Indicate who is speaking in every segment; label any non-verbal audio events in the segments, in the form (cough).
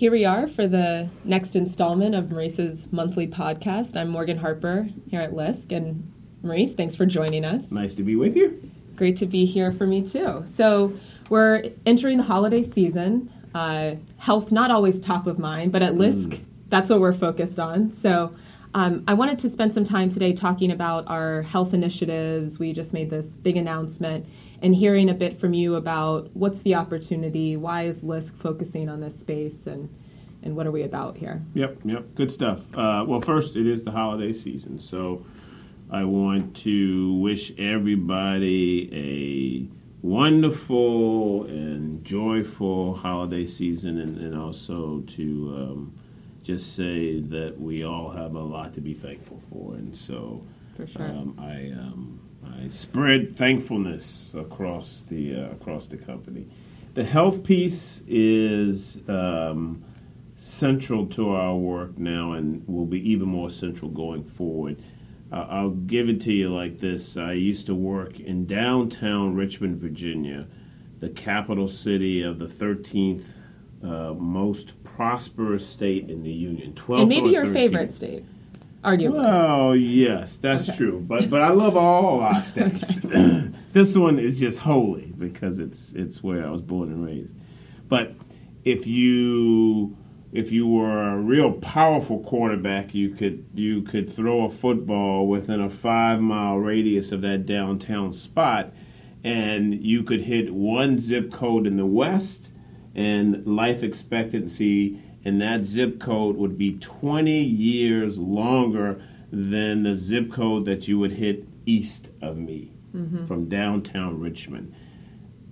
Speaker 1: Here we are for the next installment of Maurice's monthly podcast. I'm Morgan Harper here at LISC, and Maurice, thanks for joining us.
Speaker 2: Nice to be with you.
Speaker 1: Great to be here for me too. So, we're entering the holiday season. Uh, health not always top of mind, but at LISC, mm. that's what we're focused on. So, um, I wanted to spend some time today talking about our health initiatives. We just made this big announcement and hearing a bit from you about what's the opportunity, why is LISC focusing on this space, and and what are we about here?
Speaker 2: Yep, yep, good stuff. Uh, well, first, it is the holiday season, so I want to wish everybody a wonderful and joyful holiday season, and, and also to um, just say that we all have a lot to be thankful for, and so
Speaker 1: for sure. um,
Speaker 2: I. Um, I spread thankfulness across the uh, across the company. The health piece is um, central to our work now, and will be even more central going forward. Uh, I'll give it to you like this: I used to work in downtown Richmond, Virginia, the capital city of the 13th uh, most prosperous state in the union.
Speaker 1: 12th and maybe your 13th. favorite state arguably.
Speaker 2: Well, yes, that's okay. true. But but I love all our (laughs) states. (clears throat) this one is just holy because it's it's where I was born and raised. But if you if you were a real powerful quarterback, you could you could throw a football within a five mile radius of that downtown spot, and you could hit one zip code in the west, and life expectancy and that zip code would be 20 years longer than the zip code that you would hit east of me mm-hmm. from downtown Richmond.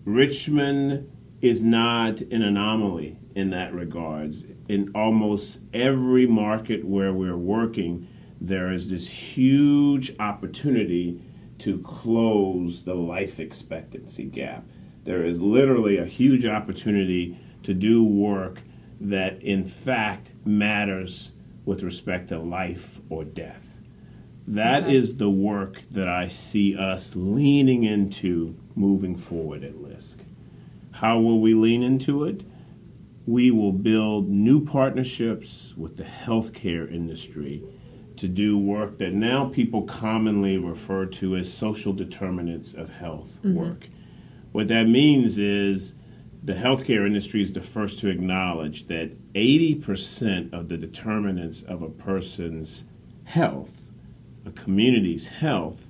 Speaker 2: Richmond is not an anomaly in that regards. In almost every market where we're working, there is this huge opportunity to close the life expectancy gap. There is literally a huge opportunity to do work that in fact matters with respect to life or death. That is the work that I see us leaning into moving forward at LISC. How will we lean into it? We will build new partnerships with the healthcare industry to do work that now people commonly refer to as social determinants of health mm-hmm. work. What that means is the healthcare industry is the first to acknowledge that 80% of the determinants of a person's health, a community's health,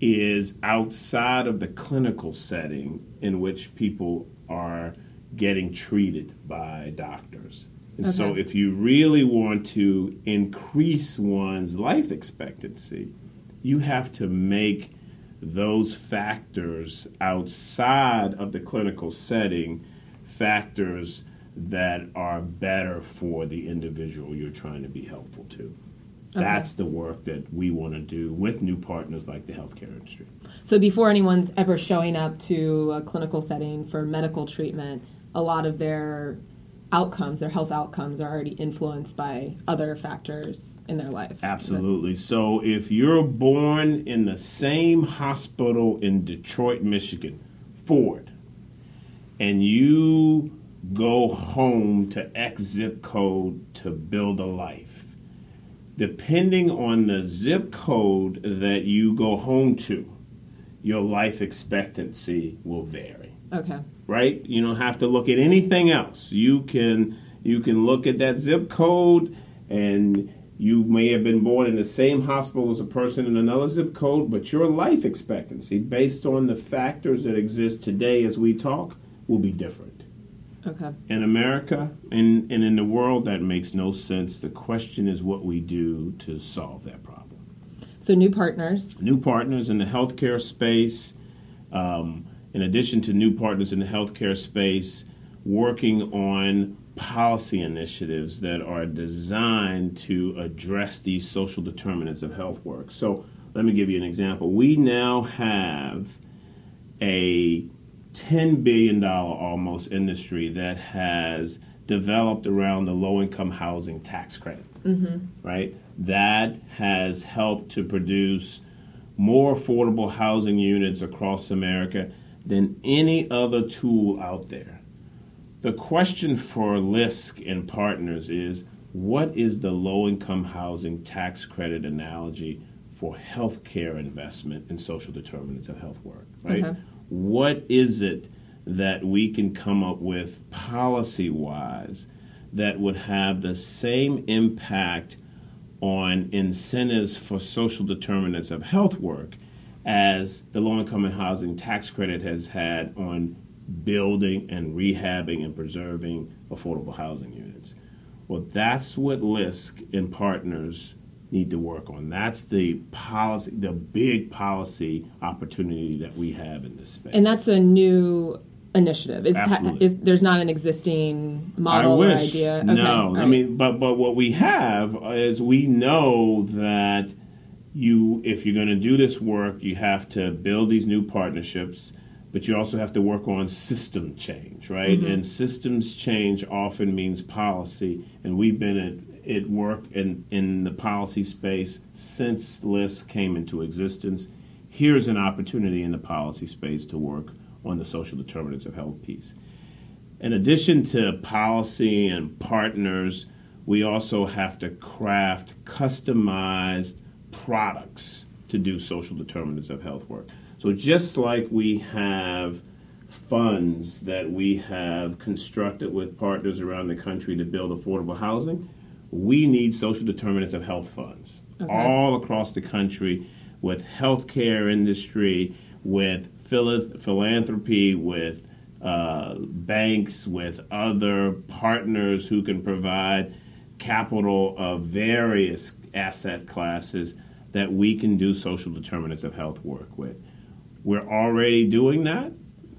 Speaker 2: is outside of the clinical setting in which people are getting treated by doctors. And okay. so, if you really want to increase one's life expectancy, you have to make those factors outside of the clinical setting, factors that are better for the individual you're trying to be helpful to. Okay. That's the work that we want to do with new partners like the healthcare industry.
Speaker 1: So, before anyone's ever showing up to a clinical setting for medical treatment, a lot of their outcomes, their health outcomes, are already influenced by other factors in their life.
Speaker 2: Absolutely. So if you're born in the same hospital in Detroit, Michigan, Ford, and you go home to X zip code to build a life, depending on the zip code that you go home to, your life expectancy will vary.
Speaker 1: Okay.
Speaker 2: Right? You don't have to look at anything else. You can you can look at that zip code and you may have been born in the same hospital as a person in another zip code, but your life expectancy, based on the factors that exist today as we talk, will be different.
Speaker 1: Okay.
Speaker 2: In America and, and in the world, that makes no sense. The question is what we do to solve that problem.
Speaker 1: So, new partners.
Speaker 2: New partners in the healthcare space. Um, in addition to new partners in the healthcare space, working on policy initiatives that are designed to address these social determinants of health work. So, let me give you an example. We now have a $10 billion almost industry that has developed around the low income housing tax credit, mm-hmm. right? That has helped to produce more affordable housing units across America than any other tool out there. the question for LISC and partners is what is the low income housing tax credit analogy for healthcare investment and social determinants of health work, right? Okay. What is it that we can come up with policy wise that would have the same impact on incentives for social determinants of health work as the low income housing tax credit has had on building and rehabbing and preserving affordable housing units. Well, that's what LISC and partners need to work on. That's the policy, the big policy opportunity that we have in this space.
Speaker 1: And that's a new initiative. Is, ha, is there's not an existing model or idea?
Speaker 2: Okay. No, right. I mean, but but what we have is we know that you, if you're going to do this work, you have to build these new partnerships but you also have to work on system change, right? Mm-hmm. And systems change often means policy, and we've been at, at work in, in the policy space since LISC came into existence. Here's an opportunity in the policy space to work on the social determinants of health piece. In addition to policy and partners, we also have to craft customized products to do social determinants of health work. So just like we have funds that we have constructed with partners around the country to build affordable housing, we need social determinants of health funds okay. all across the country with healthcare industry, with philanthropy, with uh, banks, with other partners who can provide capital of various asset classes that we can do social determinants of health work with. We're already doing that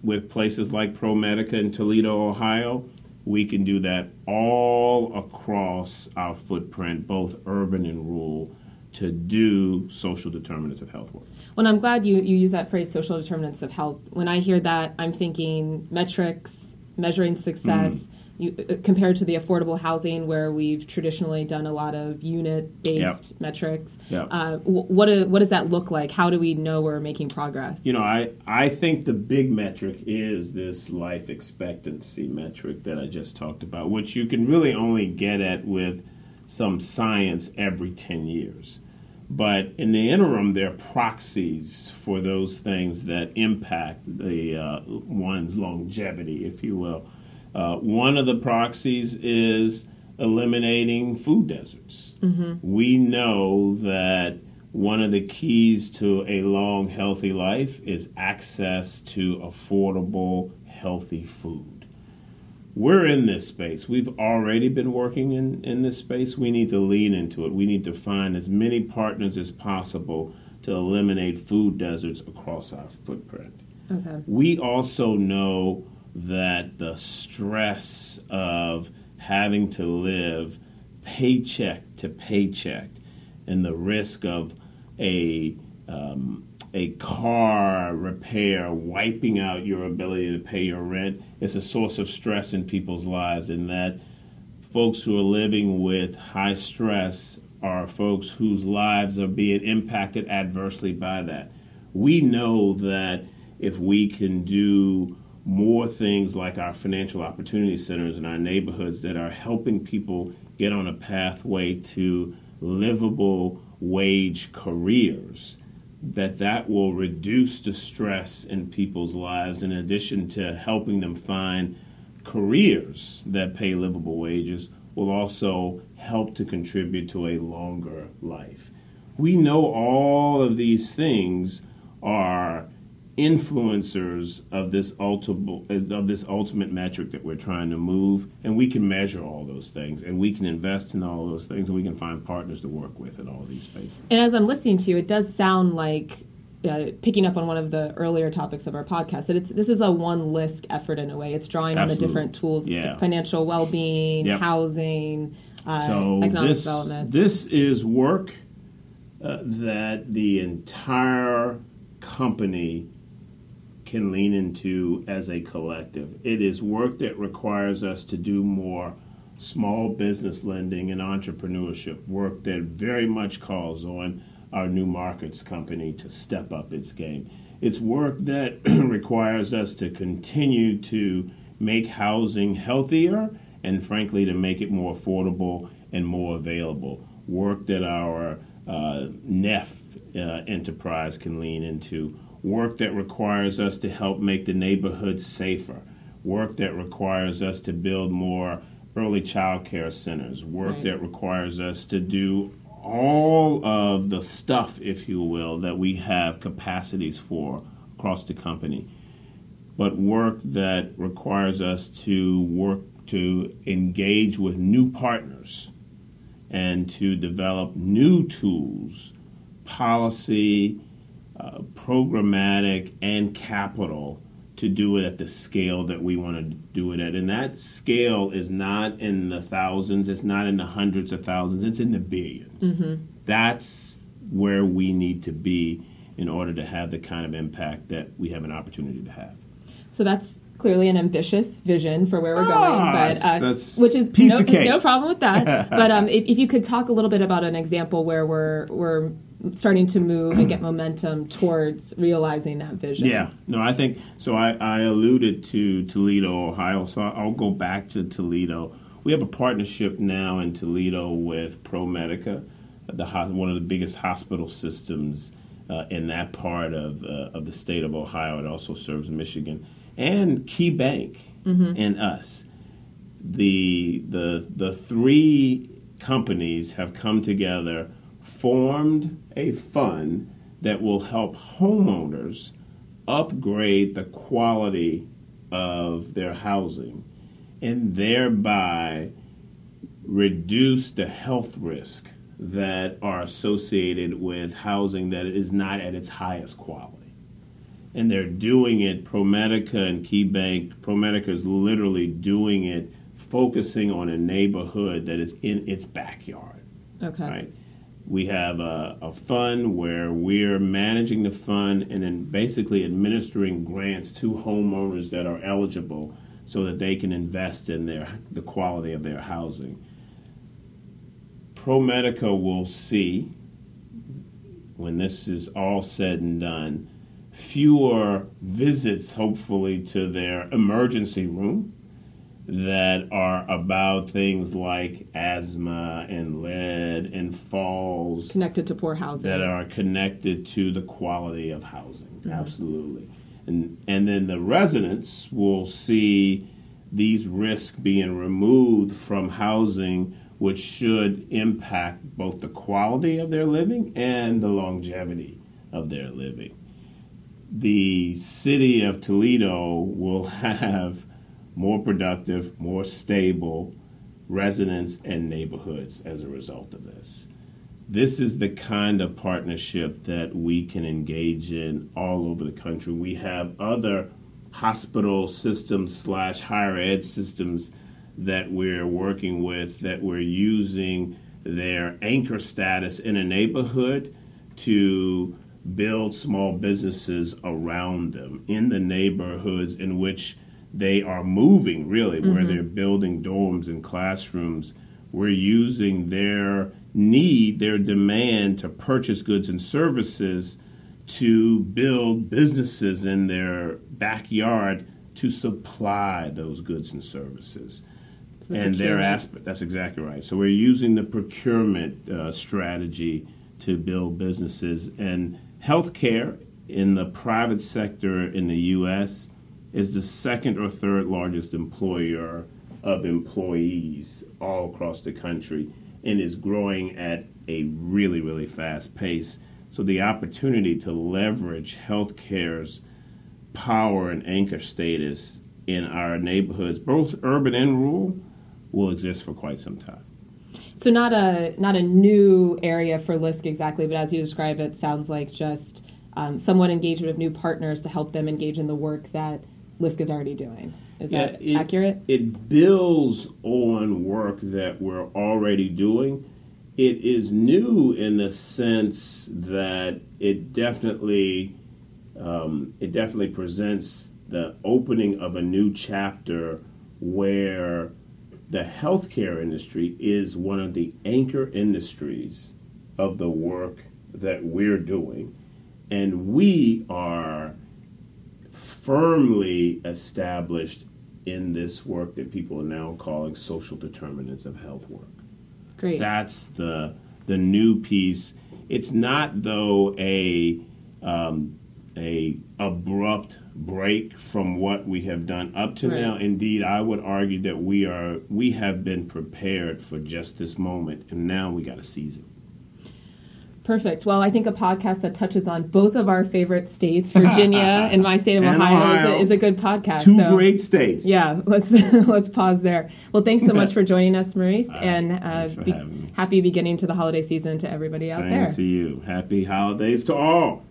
Speaker 2: with places like ProMedica in Toledo, Ohio. We can do that all across our footprint, both urban and rural, to do social determinants of health work.
Speaker 1: Well, I'm glad you, you use that phrase, social determinants of health. When I hear that, I'm thinking metrics, measuring success. Mm-hmm you, uh, compared to the affordable housing where we've traditionally done a lot of unit based yep. metrics. Yep. Uh, what, do, what does that look like? How do we know we're making progress?
Speaker 2: You know, I, I think the big metric is this life expectancy metric that I just talked about, which you can really only get at with some science every 10 years. But in the interim, there are proxies for those things that impact the uh, one's longevity, if you will. Uh, one of the proxies is eliminating food deserts. Mm-hmm. We know that one of the keys to a long, healthy life is access to affordable, healthy food. We're in this space. We've already been working in, in this space. We need to lean into it. We need to find as many partners as possible to eliminate food deserts across our footprint. Okay. We also know that the stress of having to live paycheck to paycheck and the risk of a um, a car repair wiping out your ability to pay your rent is a source of stress in people's lives and that folks who are living with high stress are folks whose lives are being impacted adversely by that. We know that if we can do more things like our financial opportunity centers in our neighborhoods that are helping people get on a pathway to livable wage careers that that will reduce the stress in people's lives in addition to helping them find careers that pay livable wages will also help to contribute to a longer life. We know all of these things are influencers of this ultimate of this ultimate metric that we're trying to move and we can measure all those things and we can invest in all those things and we can find partners to work with in all these spaces
Speaker 1: and as i'm listening to you it does sound like uh, picking up on one of the earlier topics of our podcast that it's this is a one LISC effort in a way it's drawing Absolutely. on the different tools yeah. financial well-being yep. housing uh, so economic
Speaker 2: this,
Speaker 1: development
Speaker 2: this is work uh, that the entire company can lean into as a collective. It is work that requires us to do more small business lending and entrepreneurship, work that very much calls on our new markets company to step up its game. It's work that (clears throat) requires us to continue to make housing healthier and, frankly, to make it more affordable and more available. Work that our uh, NEF uh, enterprise can lean into. Work that requires us to help make the neighborhood safer. Work that requires us to build more early child care centers. Work right. that requires us to do all of the stuff, if you will, that we have capacities for across the company, but work that requires us to work to engage with new partners and to develop new tools, policy, uh, programmatic, and capital to do it at the scale that we want to do it at. And that scale is not in the thousands, it's not in the hundreds of thousands, it's in the 1000000000s mm-hmm. That's where we need to be in order to have the kind of impact that we have an opportunity to have.
Speaker 1: So that's clearly an ambitious vision for where we're
Speaker 2: going,
Speaker 1: but
Speaker 2: uh,
Speaker 1: which is no, no, problem with that. (laughs) but um, if, if, you could talk a little bit about an example where we're we're starting to move and get momentum towards realizing that vision.
Speaker 2: Yeah, no, I think so. I, I alluded to Toledo, Ohio, so I'll go back to Toledo. We have a partnership now in Toledo with ProMedica, the one of the biggest hospital systems uh, in that part of uh, of the state of Ohio. It also serves Michigan and Key Bank mm-hmm. and us. The the the three companies have come together formed a fund that will help homeowners upgrade the quality of their housing and thereby reduce the health risk that are associated with housing that is not at its highest quality. And they're doing it, ProMedica and KeyBank, ProMedica is literally doing it, focusing on a neighborhood that is in its backyard.
Speaker 1: Okay.
Speaker 2: Right? We have a, a, fund where we're managing the fund and then basically administering grants to homeowners that are eligible so that they can invest in their the quality of their housing. ProMedica will see when this is all said and done fewer visits hopefully to their emergency room that are about things like asthma and lead and falls
Speaker 1: connected to poor housing.
Speaker 2: that are connected to the quality of housing. Mm-hmm. absolutely. And and then the residents will see these risks being removed from housing which should impact both the quality of their living and the longevity of their living the city of Toledo will (laughs) have more productive, more stable residents and neighborhoods as a result of this. This is the kind of partnership that we can engage in all over the country. We have other hospital systems slash higher ed systems that we're working with that we're using their anchor status in a neighborhood to build small businesses around them in the neighborhoods in which they are moving really mm-hmm. where they're building dorms and classrooms. We're using their need their demand to purchase goods and services to build businesses in their backyard to supply those goods and services. And their aspect that's exactly right. So we're using the procurement uh, strategy to build businesses and healthcare in the private sector in the US is the second or third largest employer of employees all across the country and is growing at a really, really fast pace. So the opportunity to leverage healthcare's power and anchor status in our neighborhoods, both urban and rural, will exist for quite some time.
Speaker 1: So not a not a new area for LISC exactly, but as you describe it, sounds like just um, somewhat engagement of new partners to help them engage in the work that LISC is already doing. Is yeah, that it, accurate?
Speaker 2: It builds on work that we're already doing. It is new in the sense that it definitely um, it definitely presents the opening of a new chapter where the healthcare industry is one of the anchor industries of the work that we're doing, and we are firmly established in this work that people are now calling social determinants of health work.
Speaker 1: Great.
Speaker 2: That's the the new piece. It's not though a um, a abrupt break from what we have done up to
Speaker 1: Right.
Speaker 2: now. Indeed, I would argue that we are we have been prepared for just this moment, and now we got to seize it.
Speaker 1: Perfect. Well, I think a podcast that touches on both of our favorite states, Virginia (laughs) and my state of Ohio,
Speaker 2: Ohio.
Speaker 1: Is, a, is a good podcast.
Speaker 2: Two
Speaker 1: So,
Speaker 2: great states.
Speaker 1: Yeah, (laughs) let's let's pause there. Well, thanks so (laughs) much for joining us, Maurice,
Speaker 2: right.
Speaker 1: and uh, be- happy beginning to the holiday season to everybody out there.
Speaker 2: to you. Happy holidays to all.